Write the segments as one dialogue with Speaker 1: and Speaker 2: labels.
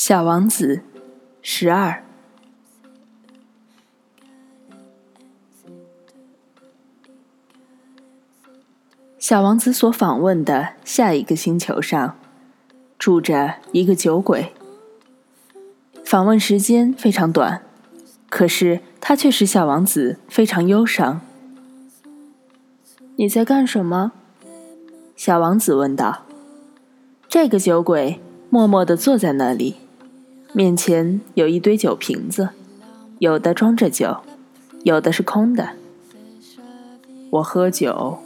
Speaker 1: 小王子，十二。小王子所访问的下一个星球上，住着一个酒鬼。访问时间非常短，可是他却使小王子非常忧伤。你在干什么？小王子问道。这个酒鬼默默的坐在那里。面前有一堆酒瓶子，有的装着酒，有的是空的。我喝酒，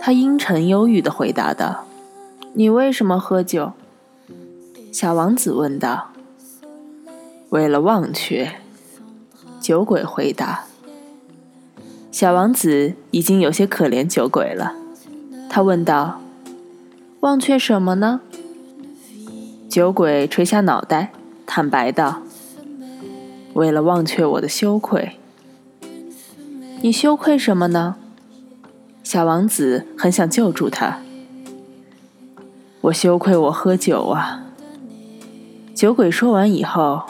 Speaker 1: 他阴沉忧郁的回答道。“你为什么喝酒？”小王子问道。“为了忘却。”酒鬼回答。小王子已经有些可怜酒鬼了，他问道：“忘却什么呢？”酒鬼垂下脑袋。坦白道：“为了忘却我的羞愧，你羞愧什么呢？”小王子很想救助他。我羞愧我喝酒啊！酒鬼说完以后，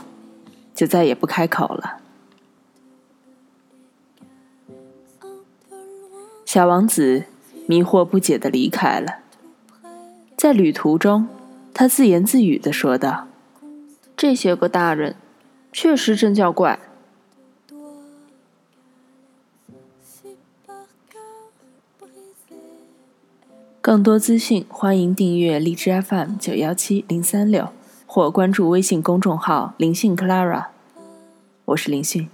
Speaker 1: 就再也不开口了。小王子迷惑不解的离开了。在旅途中，他自言自语的说道。这些个大人，确实真叫怪。更多资讯，欢迎订阅荔枝 FM 九幺七零三六，或关注微信公众号“灵讯 Clara”。我是林讯。